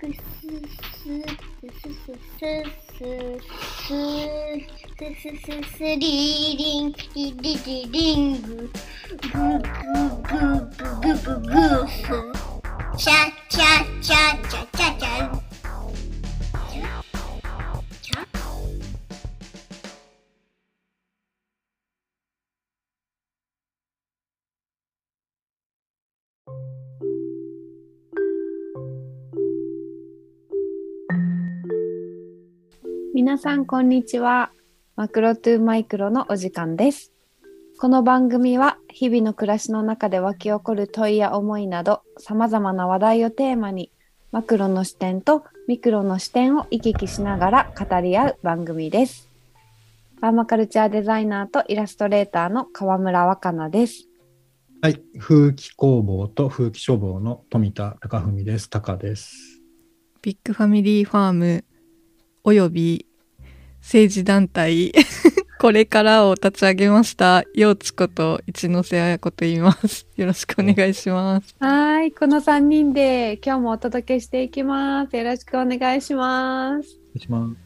スリリンリリリリンググググググググースチャチャチャチャチャチャ皆さんこんにちは。マクロトゥマイクロのお時間です。この番組は日々の暮らしの中で湧き起こる問いや思いなど様々な話題をテーマにマクロの視点とミクロの視点を行き来しながら語り合う番組です。パーマカルチャーデザイナーとイラストレーターの川村若菜です。はい。風紀工房と風紀書房の富田貴文です。高です。ビッグファミリーファームおよび政治団体 これからを立ち上げました陽地こと一ノ瀬彩子と言います。よろしくお願いします。はい、この3人で今日もお届けしていきます。よろしくお願いします。お願いします。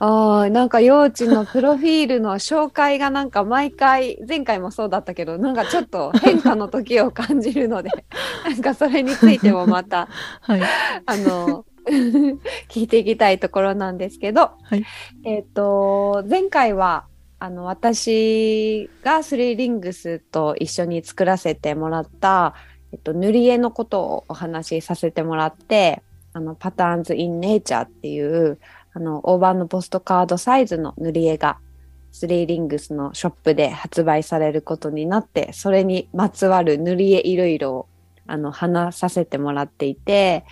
ああ、なんか幼稚のプロフィールの紹介がなんか毎回、前回もそうだったけど、なんかちょっと変化の時を感じるので、なんかそれについてもまた、はい。あの、聞いていきたいところなんですけど、はい。えっ、と、前回は、あの、私がスリーリングスと一緒に作らせてもらった、えっと、塗り絵のことをお話しさせてもらって、あの、パターンズ・イン・ネイチャーっていう、あの、大判のポストカードサイズの塗り絵が、スリーリングスのショップで発売されることになって、それにまつわる塗り絵いろいろを、あの、話させてもらっていて、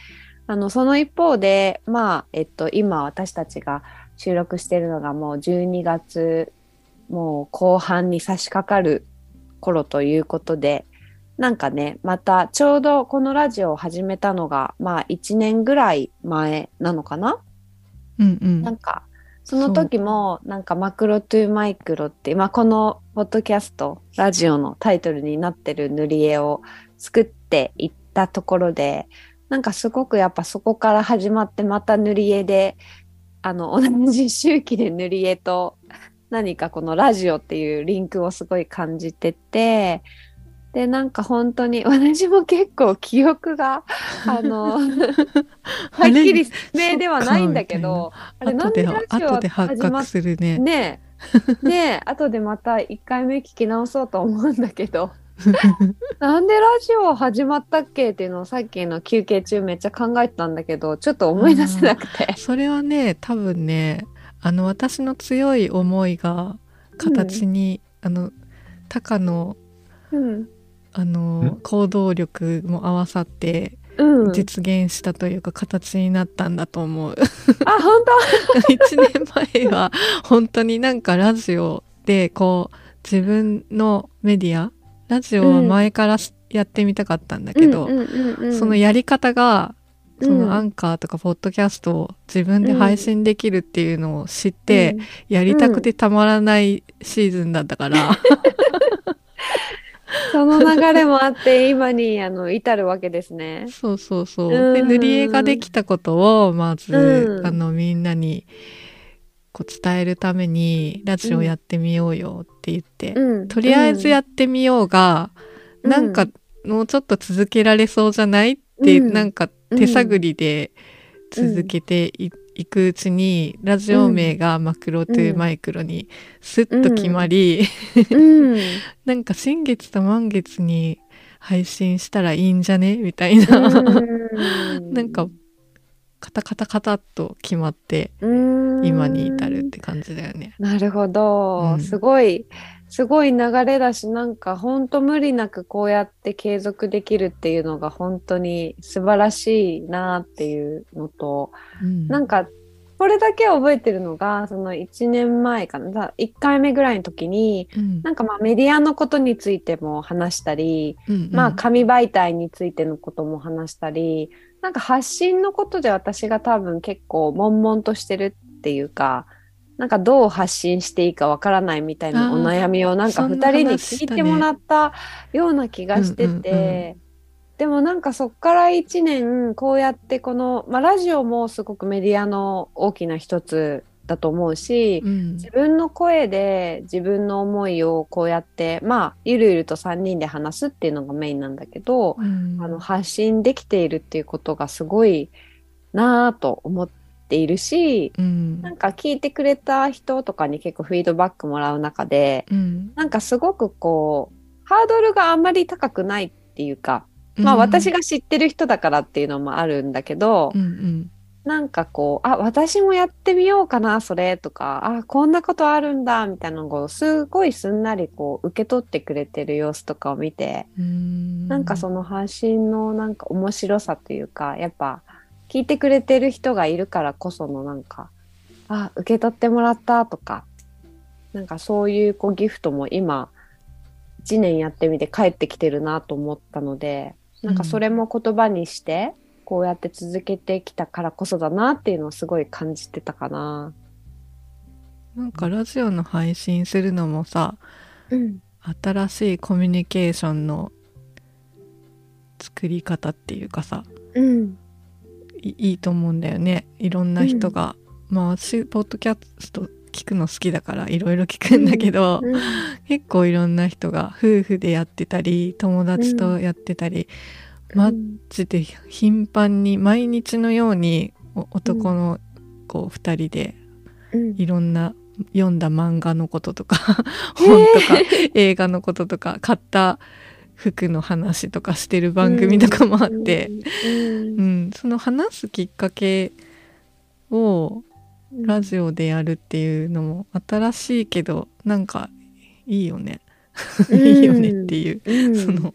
あの、その一方で、まあ、えっと、今私たちが収録しているのがもう12月、もう後半に差し掛かる頃ということで、なんかね、またちょうどこのラジオを始めたのが、まあ1年ぐらい前なのかな？うんうん。なんか、その時も、なんかマクロトゥマイクロって、まあこのポッドキャスト、ラジオのタイトルになってる塗り絵を作っていったところで、なんかすごくやっぱそこから始まってまた塗り絵で、あの、同じ周期で塗り絵と何かこのラジオっていうリンクをすごい感じてて、で、なんか本当に私も結構記憶が、あの、はっきり明ではないんだけど、あれなん後ででラジオ後で発始まっ覚するね。ね後でまた1回目聞き直そうと思うんだけど、なんでラジオ始まったっけっていうのをさっきの休憩中めっちゃ考えてたんだけど、ちょっと思い出せなくて。それはね、多分ね、あの私の強い思いが形に、あのタのうん。あのん行動力も合わさってうん。実現したというか形になったんだと思う。あ、本1 年前は本当になんかラジオでこう自分のメディアラジオは前からやってみたかったんだ当けど、そのやり方がそうん。のアンカーとかポッドキャストを自分で配信できるっていうのを知って、やりたくてたまらないシーズンだったから、その流れもあって、今にあの至るわけですね。そうそうそう。うん。で塗り絵ができたことをまず、うん。あのみんなにこう伝えるためにラジオやってみようよって言って、うん。とりあえずやってみようが、うん。なんかもうちょっと続けられそうじゃない？って、うん。なんか手探りで続けてい,、くうちにラジオ名がマクロトゥマイクロにスッと決まり、うん。なんか新月と満月に配信したらいいんじゃね？みたいな、うん。なんかカタカタカタっと決まって。うん今に至るって感じだよね。なるほど、うん。すごいすごい流れだしなんか本当無理なくこうやって継続できるっていうのが本当に素晴らしいなっていうのと、うん。なんかこれだけ覚えてるのがその1年前かなだ1回目ぐらいの時にうん。なんかまあメディアのことについても話したり、うんうん。まあ紙媒体についてのことも話したり、なんか発信のことで私が多分結構悶々としてるっていうか、なんかどう発信していいかわからないみたいなお悩みをなんかそんな二人に聞いてもらったような気がしてて、でもなんかそっから1年こうやってこの、まあ、ラジオもすごくメディアの大きな一つだと思うし、うん。自分の声で自分の思いをこうやってまあゆるゆると3人で話すっていうのがメインなんだけど、うん。あの発信できているっていうことがすごいなぁと思っているしうん。なんか聞いてくれた人とかに結構フィードバックもらう中でうん。なんかすごくこうハードルがあんまり高くないっていうかまあ私が知ってる人だからっていうのもあるんだけど、うんうん。なんかこう、あ、私もやってみようかな、それとか、あ、こんなことあるんだ、みたいなのをすごいすんなりこう受け取ってくれてる様子とかを見て、うん。なんかその発信のなんか面白さというか、やっぱ聞いてくれてる人がいるからこそのなんか、あ、受け取ってもらったとか、なんかそういうこうギフトも今、1年やってみて帰ってきてるなと思ったので、なんかそれも言葉にして、こうやって続けてきたからこそだなっていうのをすごい感じてたかな。なんかラジオの配信するのもさうん。新しいコミュニケーションの作り方っていうかさうん。いいいと思うんだよね。いろんな人が、まあ私ポッドキャスト聞くの好きだからいろいろ聞くんだけど、結構いろんな人が夫婦でやってたり友達とやってたり、マジで頻繁に毎日のようにお男の子2人でうん。いろんな読んだ漫画のこととか本とか映画のこととか買った服の話とかしてる番組とかもあって、うん。うん。その話すきっかけをラジオでやるっていうのも新しいけどなんかいいよね、うん。いいよねっていう、うん。その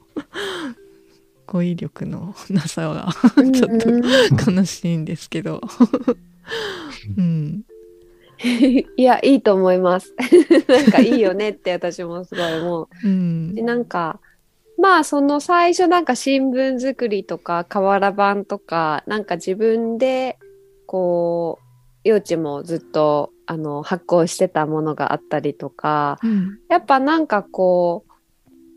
語彙力のなさがうん。ちょっとうん。悲しいんですけど、うん、いや、いいと思います。なんかいいよねって私もすごい思う。うん。で、なんか、まあその最初なんか新聞作りとか瓦版とか、なんか自分でこう、幼稚もずっとあの発行してたものがあったりとか、うん。やっぱなんかこう、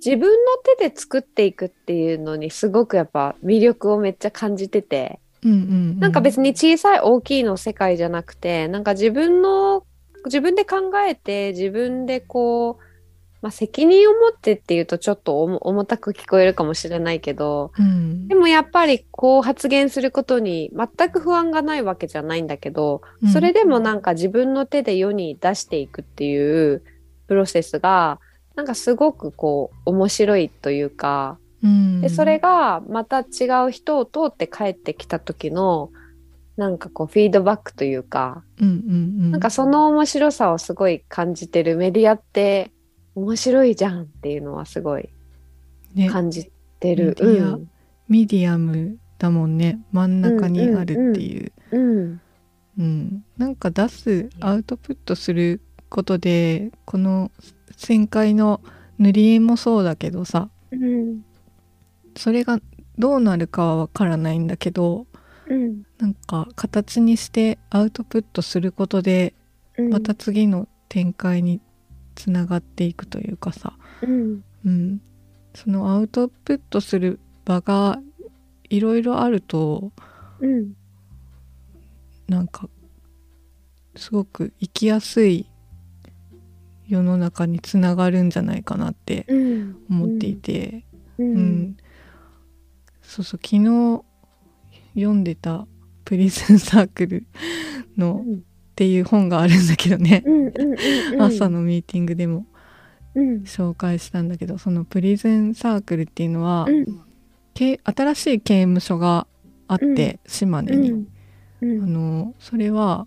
自分の手で作っていくっていうのにすごくやっぱ魅力をめっちゃ感じてて、うんうんなんか別に小さい大きいの世界じゃなくて、なんか自分の、自分で考えて、自分でこう、まあ責任を持ってっていうとちょっと重重たく聞こえるかもしれないけど、うん。でもやっぱりこう発言することに全く不安がないわけじゃないんだけど、うん。それでもなんか自分の手で世に出していくっていうプロセスが、なんかすごくこう面白いというか、うん。でそれがまた違う人を通って帰ってきた時のなんかこうフィードバックというか、うんうんうん。なんかその面白さをすごい感じてるメディアって面白いじゃんっていうのはすごいね。感じてる。メディアうん。ミディアムだもんね。真ん中にあるっていう、うん。うん。なんか出すアウトプットすることでこの旋回の塗り絵もそうだけどさうん。それがどうなるかはわからないんだけどうん。なんか形にしてアウトプットすることでうん。また次の展開につながっていくというかさ、うん。うん、そのアウトプットする場がいろいろあるとうん。なんかすごく生きやすい世の中につながるんじゃないかなってうん。思っていて、ううん。ん。そうそう昨日読んでた「プリズンサークルの」っていう本があるんだけどね、朝のミーティングでもうん。紹介したんだけどそのプリズンサークルっていうのは、新しい刑務所があって、島根に、うん。あのそれは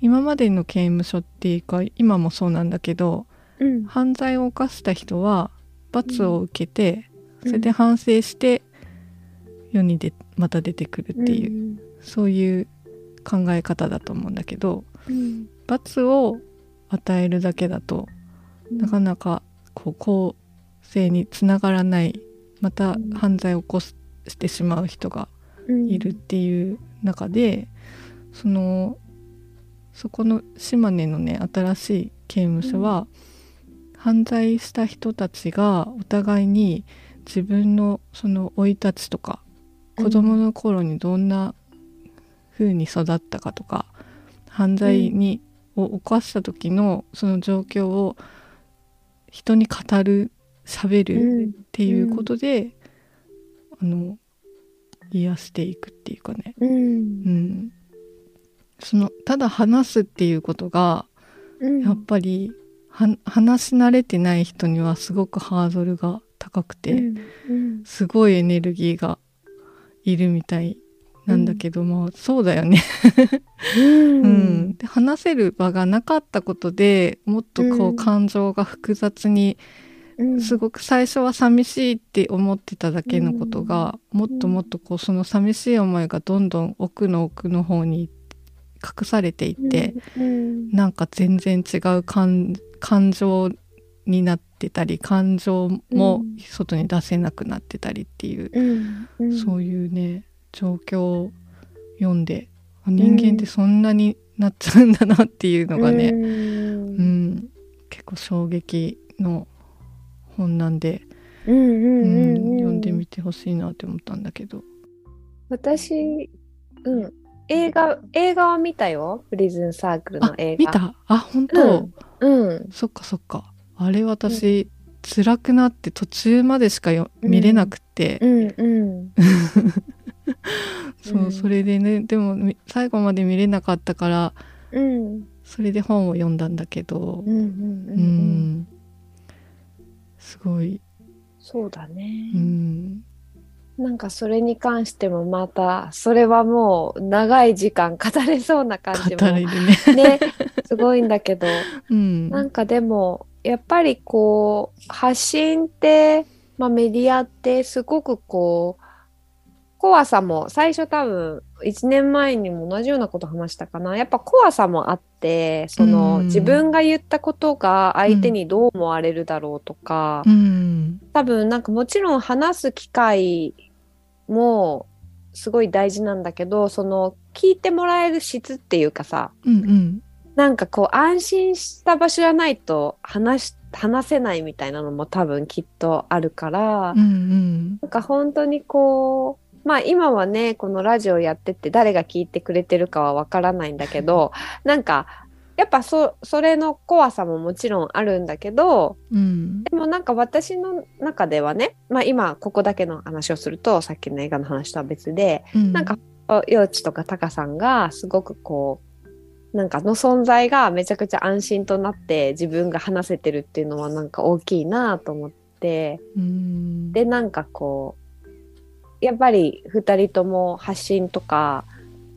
今までの刑務所っていうか今もそうなんだけどうん。犯罪を犯した人は罰を受けて、うん。それで反省して世にでまた出てくるっていう、そういう考え方だと思うんだけどうん。罰を与えるだけだとなかなかこう公正につながらないまたうん。犯罪を起こしてしまう人がうん。いるっていう中でそのそこの島根のね新しい刑務所は、犯罪した人たちがお互いに自分のその生い立ちとか子供の頃にどんな風に育ったかとか、犯罪に、を犯した時のその状況を人に語る喋るっていうことで、あの癒していくっていうかね、うん。うん、そのただ話すっていうことがうん。やっぱりは話し慣れてない人にはすごくハードルが高くて、うん。すごいエネルギーがいるみたいなんだけども、そうだよね、うん。うん。で話せる場がなかったことでもっとこううん感情が複雑に、うん。すごく最初は寂しいって思ってただけのことが、もっともっとこうその寂しい思いがどんどん奥の奥の方に隠されていって、うん。なんか全然違う感感情になってたり感情もうん。外に出せなくなってたりっていう、うん。うん。そういうね状況を読んで人間ってそんなになっちゃうんだなっていうのがね、うん。うん。結構衝撃の本なんで、うんうんううん。ん読んでみてほしいなって思ったんだけど。私、うん、映画映画は見たよ。プリズンサークルのあ映画。見た？あ本当、うん。うん。そっかそっか。あれ私、辛くなって途中までしかよ見れなくて、うんうん そううん。それでねでもみ最後まで見れなかったからうん。それで本を読んだんだけど。うんすごい。そうだね。う、ん。なんかそれに関してもまたそれはもう長い時間語れそうな感じもね。ねすごいんだけど。うん。なんかでもやっぱりこう発信って、まあ、メディアってすごくこう怖さも最初多分1年前にも同じようなこと話したかな。やっぱ怖さもあってその、うん。自分が言ったことが相手にどう思われるだろうとか、うん。多分なんかもちろん話す機会もすごい大事なんだけどその聞いてもらえる質っていうかさうんうん。なんかこう安心した場所じゃないと話し話せないみたいなのも多分きっとあるから、うんうん。なんか本当にこうまあ今はねこのラジオやってて誰が聞いてくれてるかはわからないんだけど なんかやっぱそそれの怖さももちろんあるんだけどうん。でもなんか私の中ではねまあ今ここだけの話をするとさっきの映画の話とは別でうん。なんか幼稚とかタカさんがすごくこうなんかの存在がめちゃくちゃ安心となって自分が話せてるっていうのはなんか大きいなと思ってうん。でなんかこうやっぱり2人とも発信とか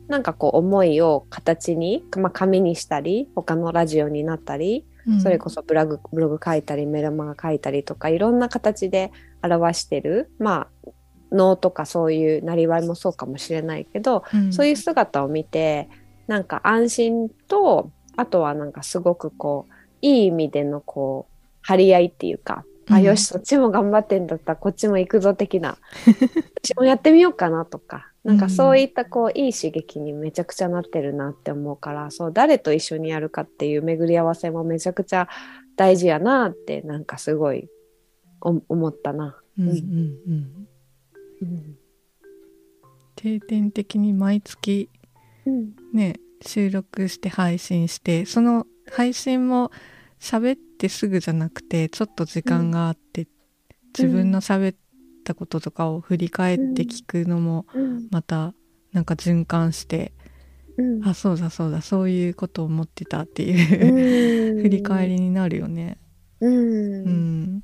なんかこう思いを形に、まあ、紙にしたり他のラジオになったりうん。それこそブログブログ書いたりメルマガ書いたりとかいろんな形で表してるまあ能とかそういうなりわいもそうかもしれないけど、うん。そういう姿を見てなんか安心とあとはなんかすごくこういい意味でのこう張り合いっていうか、あうん。よしそっちも頑張ってんだった。らこっちも行くぞ的な。私もやってみようかなとか。なんかそういったこういい刺激にめちゃくちゃなってるなって思うからそう誰と一緒にやるかっていう巡り合わせもめちゃくちゃ大事やなってなんかすごいお思ったな。うんうんうん。うん。定点的に毎月うん。ね収録して配信してその配信も喋ってすぐじゃなくてちょっと時間があって、自分の喋ったこととかを振り返って聞くのもうん。またなんか循環して、うん。あそうだそうだそういうことを思ってたっていう、うん。振り返りになるよね。うん。うん、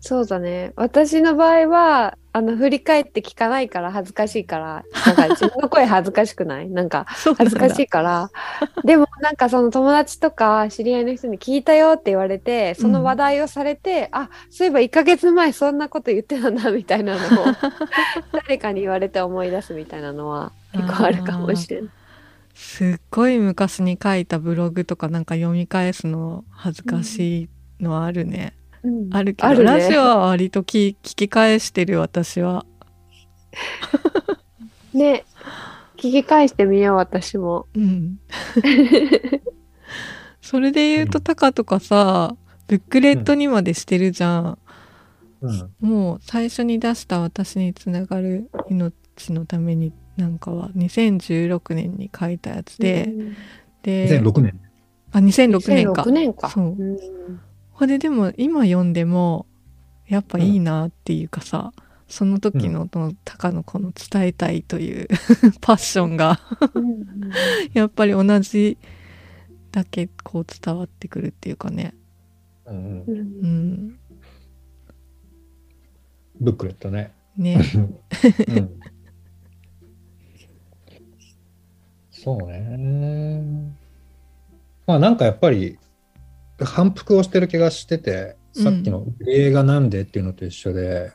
そうだね。私の場合は、あの、振り返って聞かないから恥ずかしいから、なんか自分の声恥ずかしくない？なんか恥ずかしいから。でもなんかその友達とか知り合いの人に聞いたよって言われて、その話題をされて、あ、そういえば1ヶ月前そんなこと言ってたんだみたいなのを、誰かに言われて思い出すみたいなのは結構あるかもしれない。すっごい昔に書いたブログとかなんか読み返すの恥ずかしいのはあるね。うんあるけどあるねラジオは割と聞聞き返してる私は。ね。聞き返してみよう、私も。うん。それで言うとタカとかさブックレットにまでしてるじゃん。うん。もう最初に出した私につながる命のためになんかは2016年に書いたやつで、で、2006年。あ、2006年か2006。年か。そううんこれでも今読んでもやっぱいいなっていうかさ、その時のの高のこの伝えたいという パッションがうんやっぱり同じだけこう伝わってくるっていうかね。うんうんううんん。ブックレットね。ね。うん そうね。まあなんかやっぱり反復をしてる気がしてて、さっきの映画なんでっていうのと一緒で、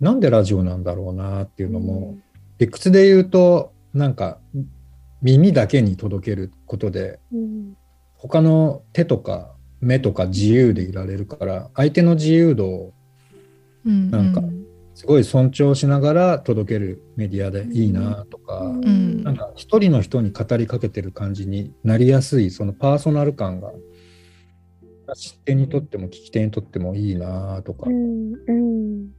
なんでラジオなんだろうなっていうのも、理屈で言うと、なんか耳だけに届けることで、うん。他の手とか目とか自由でいられるから、相手の自由度をうんなんかすごい尊重しながら届けるメディアでいいなとか、ん。なんか一人の人に語りかけてる感じになりやすいそのパーソナル感が知手にとっても聞き手にとってもいいなとか。うんうん。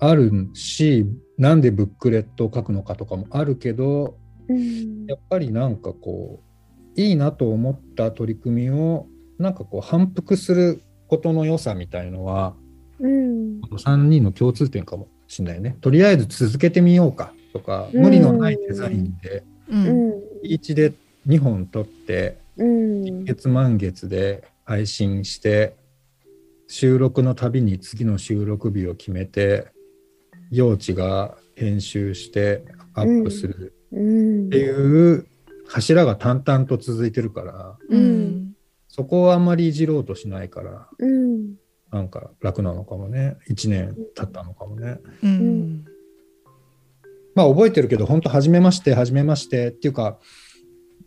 あるしなんでブックレットを書くのかとかもあるけどうん。やっぱりなんかこういいなと思った取り組みをなんかこう反復することの良さみたいのはうん。3人の共通点かもしれないね。とりあえず続けてみようかとか、うん無理のないデザインで、うん。うん。1で2本撮って、うん。月満月で配信して、収録のたびに次の収録日を決めて、幼稚が編集してアップするうん。っていう柱が淡々と続いてるから、うん。そこをあんまりいじろうとしないから、うん。なんか楽なのかもね。1年経ったのかもね。うん。まあ覚えてるけど、本当、初めまして、初めましてっていうか、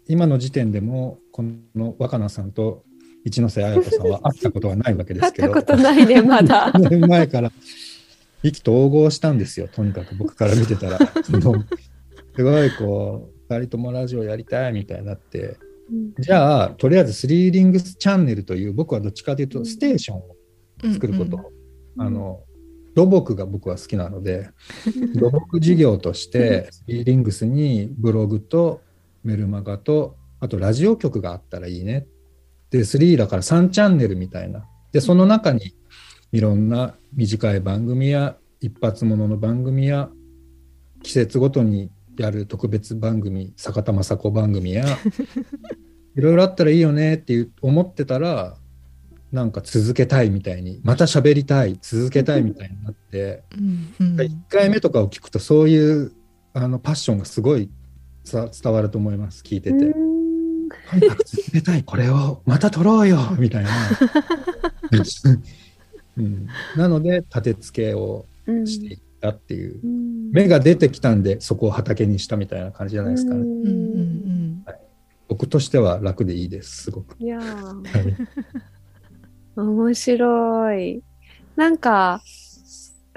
今の時点でも、この若菜さんと一ノ瀬彩子さんは会ったことはないわけで会ったすけど、ことないねまだ。2年前から意気投合したんですよ、とにかく。僕から見てたら。そのすごいこう、2人ともラジオやりたいみたいになって、じゃあ、とりあえずスリーリングスチャンネルという、僕はどっちかというと、ステーションを作ること、あの土木が僕は好きなので土木事業としてスリーリングスにブログとメルマガとあとラジオ局があったらいいねで3だから3チャンネルみたいな。でその中にいろんな短い番組や一発ものの番組や季節ごとにやる特別番組坂田雅子番組や いろいろあったらいいよねっていう思ってたらなんか続けたいみたいにまた喋りたい続けたいみたいになってうんうん。1回目とかを聞くとそういうあのパッションがすごいさ伝わると思います聞いてて、うんとにかく続けたいこれをまた撮ろうよ みたいな、うん、なので立て付けをうんしていったっていう。うん。芽が出てきたんでそこを畑にしたみたいな感じじゃないですかね、うん。うんうん僕としては楽でいいですすごく。いやー。はい。面白い。なんか、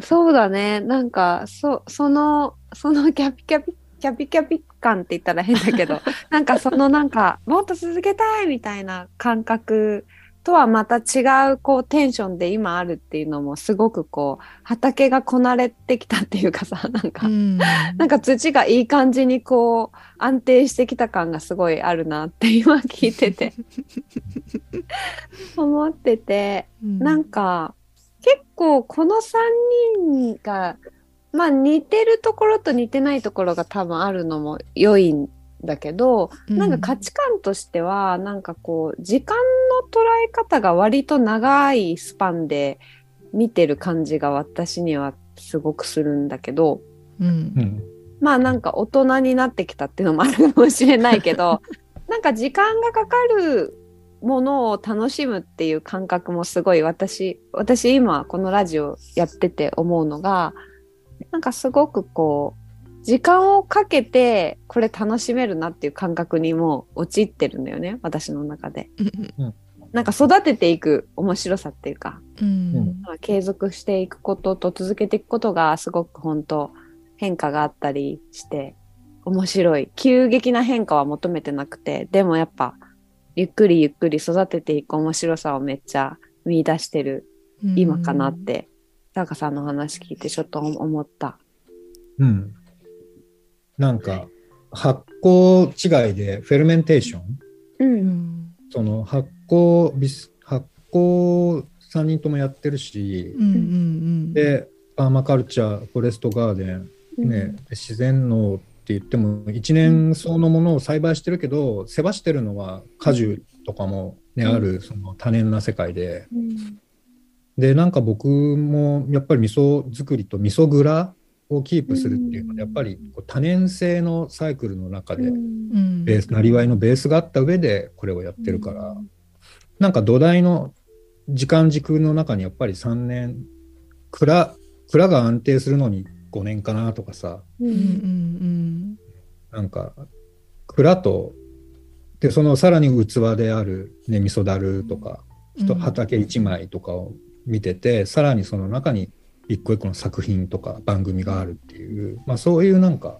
そうだね。なんか、そ、その、そのキャピキャピ、キャピキャピ感って言ったら変だけど、なんかそのなんか、もっと続けたいみたいな感覚とはまた違うこうテンションで今あるっていうのもすごくこう、畑がこなれてきたっていうかさ、なんか、うんなんか土がいい感じにこう安定してきた感がすごいあるなって今聞いてて。思っててなんか結構この3人がまあ似てるところと似てないところが多分あるのも良いんだけど、なんか価値観としてはなんかこう時間の捉え方が割と長いスパンで見てる感じが私にはすごくするんだけど。うんうんまあなんか大人になってきたっていうのもあるかもしれないけど なんか時間がかかるものを楽しむっていう感覚もすごい私私今このラジオやってて思うのがなんかすごくこう時間をかけてこれ楽しめるなっていう感覚にもう陥ってるんだよね私の中で。なんか育てていく面白さっていうか。うん。まあ継続していくことと続けていくことがすごく本当変化があったりして面白い。急激な変化は求めてなくてでもやっぱゆっくりゆっくり育てていく面白さをめっちゃ見出してる今かなってタカさんの話聞いてちょっと思った。うん。なんか、発酵違いでフェルメンテーション？う。うんんその発酵ビス、発酵3人ともやってるしう、んうんで、パーマカルチャー、フォレストガーデン、ね、自然農って言っても一年草のものを栽培してるけど世話してるのは果樹とかも、ねうんあるその多年な世界でうん。でなんか僕もやっぱり味噌作りと味噌蔵をキープするっていうのでやっぱりこう多年生のサイクルの中でベースなりわいのベースがあった上でこれをやってるからなんか土台の時間軸の中にやっぱり3年蔵蔵が安定するのに5年かなとかさ。なんか蔵とでそのさらに器である、ね、味噌だるとか、人うん。畑一枚とかを見ててさらにその中に一個一個の作品とか番組があるっていう、まあ、そういうなんか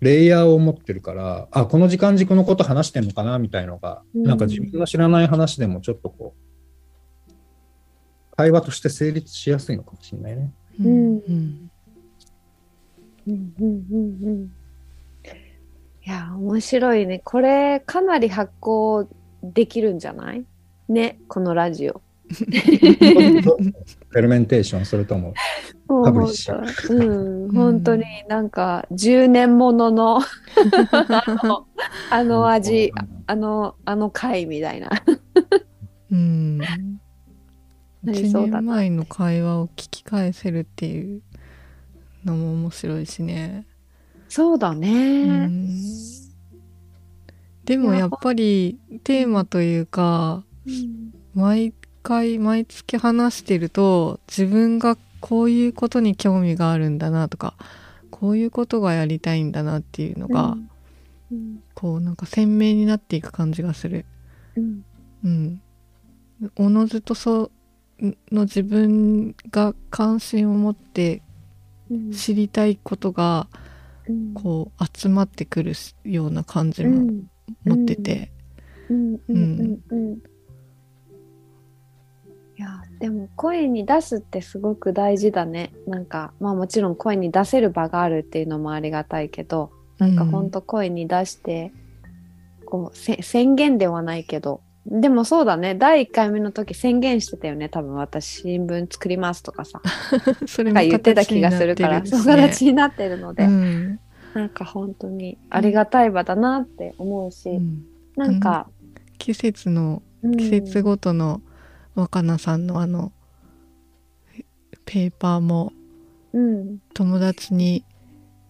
レイヤーを持ってるからあこの時間軸のこと話してんのかなみたいのが、うんなんか自分の知らない話でもちょっとこう会話として成立しやすいのかもしれないね。うんうんうんうんうんうんいや、面白いね。これ、かなり発行できるんじゃない？ね、このラジオ。フェルメンテーションそれともパブリッシャーうん、本当になんか10年もののあのあの味、あの、あの回みたいな。うん。なりそう1だな年前の会話を聞き返せるっていうのも面白いしね。そうだうね。ん。でもやっぱりテーマというか毎回毎月話してると自分がこういうことに興味があるんだなとかこういうことがやりたいんだなっていうのが、うん。こうなんか鮮明になっていく感じがする。うん。うん。おのずとそうの自分が関心を持ってうん。知りたいことがうん。こう集まってくるような感じもうん。持ってて、うん。うん。うん。うんいやでも声に出すってすごく大事だね。なんかまあもちろん声に出せる場があるっていうのもありがたいけどなんかほん。と声に出して、こうせ宣言ではないけど。でもそうだね。第1回目の時宣言してたよね。多分私新聞作りますとかさ。それもなんか言ってた気がするから。そう形になってるので、うん。なんか本当にありがたい場だなって思うし、うん。なんか、季節のうん。季節ごとの若菜さんのあのペーパーもうん。友達に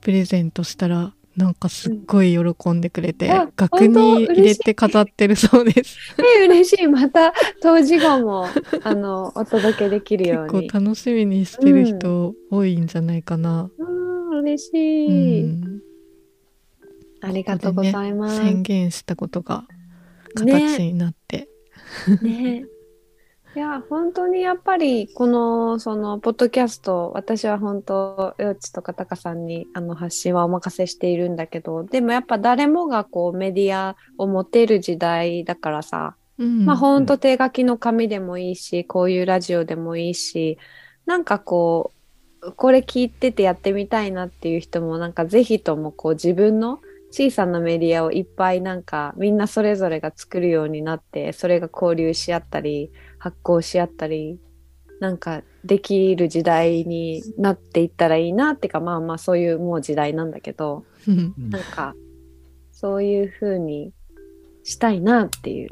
プレゼントしたらなんかすっごい喜んでくれて、あ額に入れて飾ってるそうです。え嬉しい。また当時後も あのお届けできるように。結構楽しみにしてる人多いんじゃないかな。うん。嬉しうい、ん、ありがとうございます。宣言したことが形ねになって。ね いや本当にやっぱりこのそのポッドキャスト私は本当よっちとかたかさんにあの発信はお任せしているんだけどでもやっぱ誰もがこうメディアを持てる時代だからさ、うん。まあ本当手書きの紙でもいいしこういうラジオでもいいしなんかこうこれ聞いててやってみたいなっていう人もなんかぜひともこう自分の小さなメディアをいっぱいなんかみんなそれぞれが作るようになってそれが交流し合ったり発行し合ったりなんかできる時代になっていったらいいなっていうかまあまあそういうもう時代なんだけどうん。なんかそういう風にしたいなっていう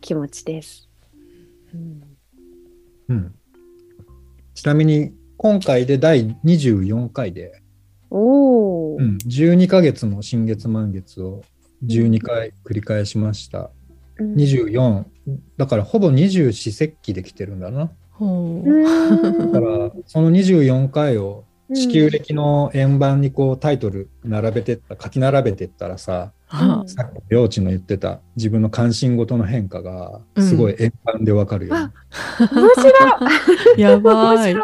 気持ちです。うん。うん。ちなみに今回で第24回で、おー。うん、12ヶ月の新月満月を12回繰り返しました。うん。24だからほぼ二十四節気できてるんだな。だからその24回を地球暦の円盤にこうタイトル並べてった書き並べてったらさあさっき幼稚の言ってた自分の関心事の変化がすごい円盤でわかるよ、ね面白い。やばい。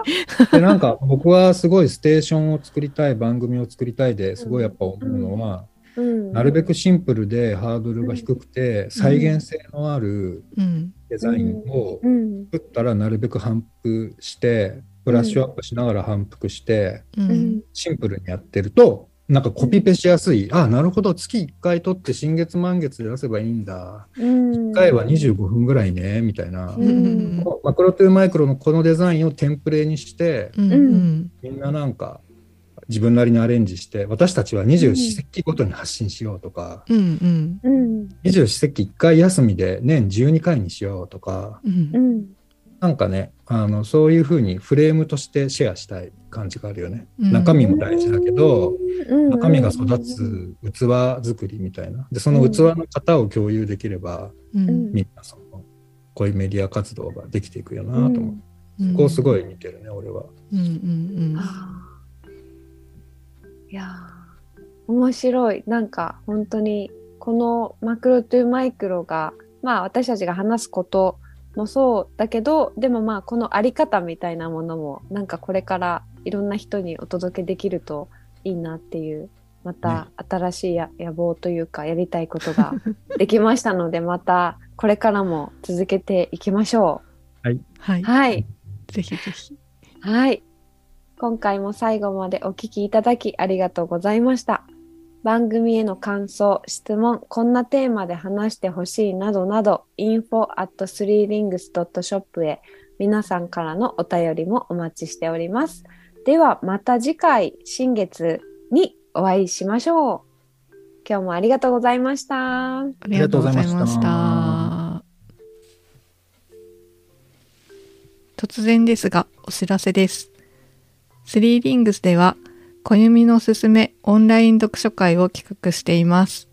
でなんか僕はすごいステーションを作りたい番組を作りたいですごいやっぱ思うのは、うん。なるべくシンプルでハードルが低くて、再現性のあるうん。デザインをうん。作ったらなるべく反復してブラッシュアップしながら反復してシンプルにやってるとなんかコピペしやすい、あなるほど。月1回取って新月満月で出せばいいんだ。うん。1回は25分ぐらいねみたいな、うん。マクロトゥーマイクロのこのデザインをテンプレにしてうん。うん。みんななんか自分なりにアレンジして私たちは二十四節気ごとに発信しようとか、うん。うん二十四節気1回休みで年12回にしようとかうんう。んなんかねあのそういうふうにフレームとしてシェアしたい感じがあるよね。うん中身も大事だけど、うん中身が育つ器作りみたいな。でその器の型を共有できれば、うん。みんなそのこういうメディア活動ができていくよなと思う。うんそこをすごい見てるね俺は。うん。うん。いやー面白いなんか本当にこのマクロトゥーマイクロがまあ私たちが話すこともそうだけどでもまあこのあり方みたいなものもなんかこれからいろんな人にお届けできるといいなっていうまた新しいや野望というかやりたいことが できましたのでまたこれからも続けていきましょはい。う。はいぜひぜひ。はい。今回も最後までお聞きいただきありがとうございました。番組への感想、質問、こんなテーマで話してほしいなどなど、info at 3rings.shop へ皆さんからのお便りもお待ちしております。ではまた次回、新月にお会いしましょう。今日もありがとうございました。ありがとうございました。突然ですが、お知らせです。スリーリングスでは、小弓のすすめオンライン読書会を企画しています。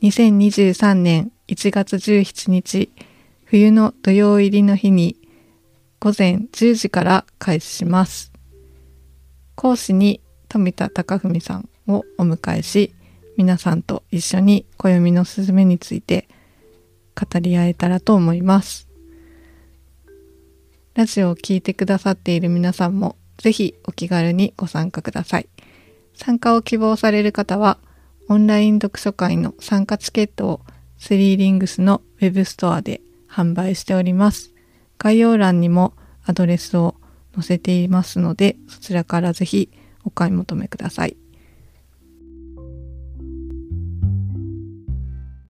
2023年1月17日、冬の土曜入りの日に、午前10時から開始します。講師に富田貴文さんをお迎えし、皆さんと一緒に暦のすすめについて語り合えたらと思います。ラジオを聴いてくださっている皆さんもぜひお気軽にご参加ください。参加を希望される方はオンライン読書会の参加チケットをスリーリングスのウェブストアで販売しております。概要欄にもアドレスを載せていますのでそちらからぜひお買い求めください。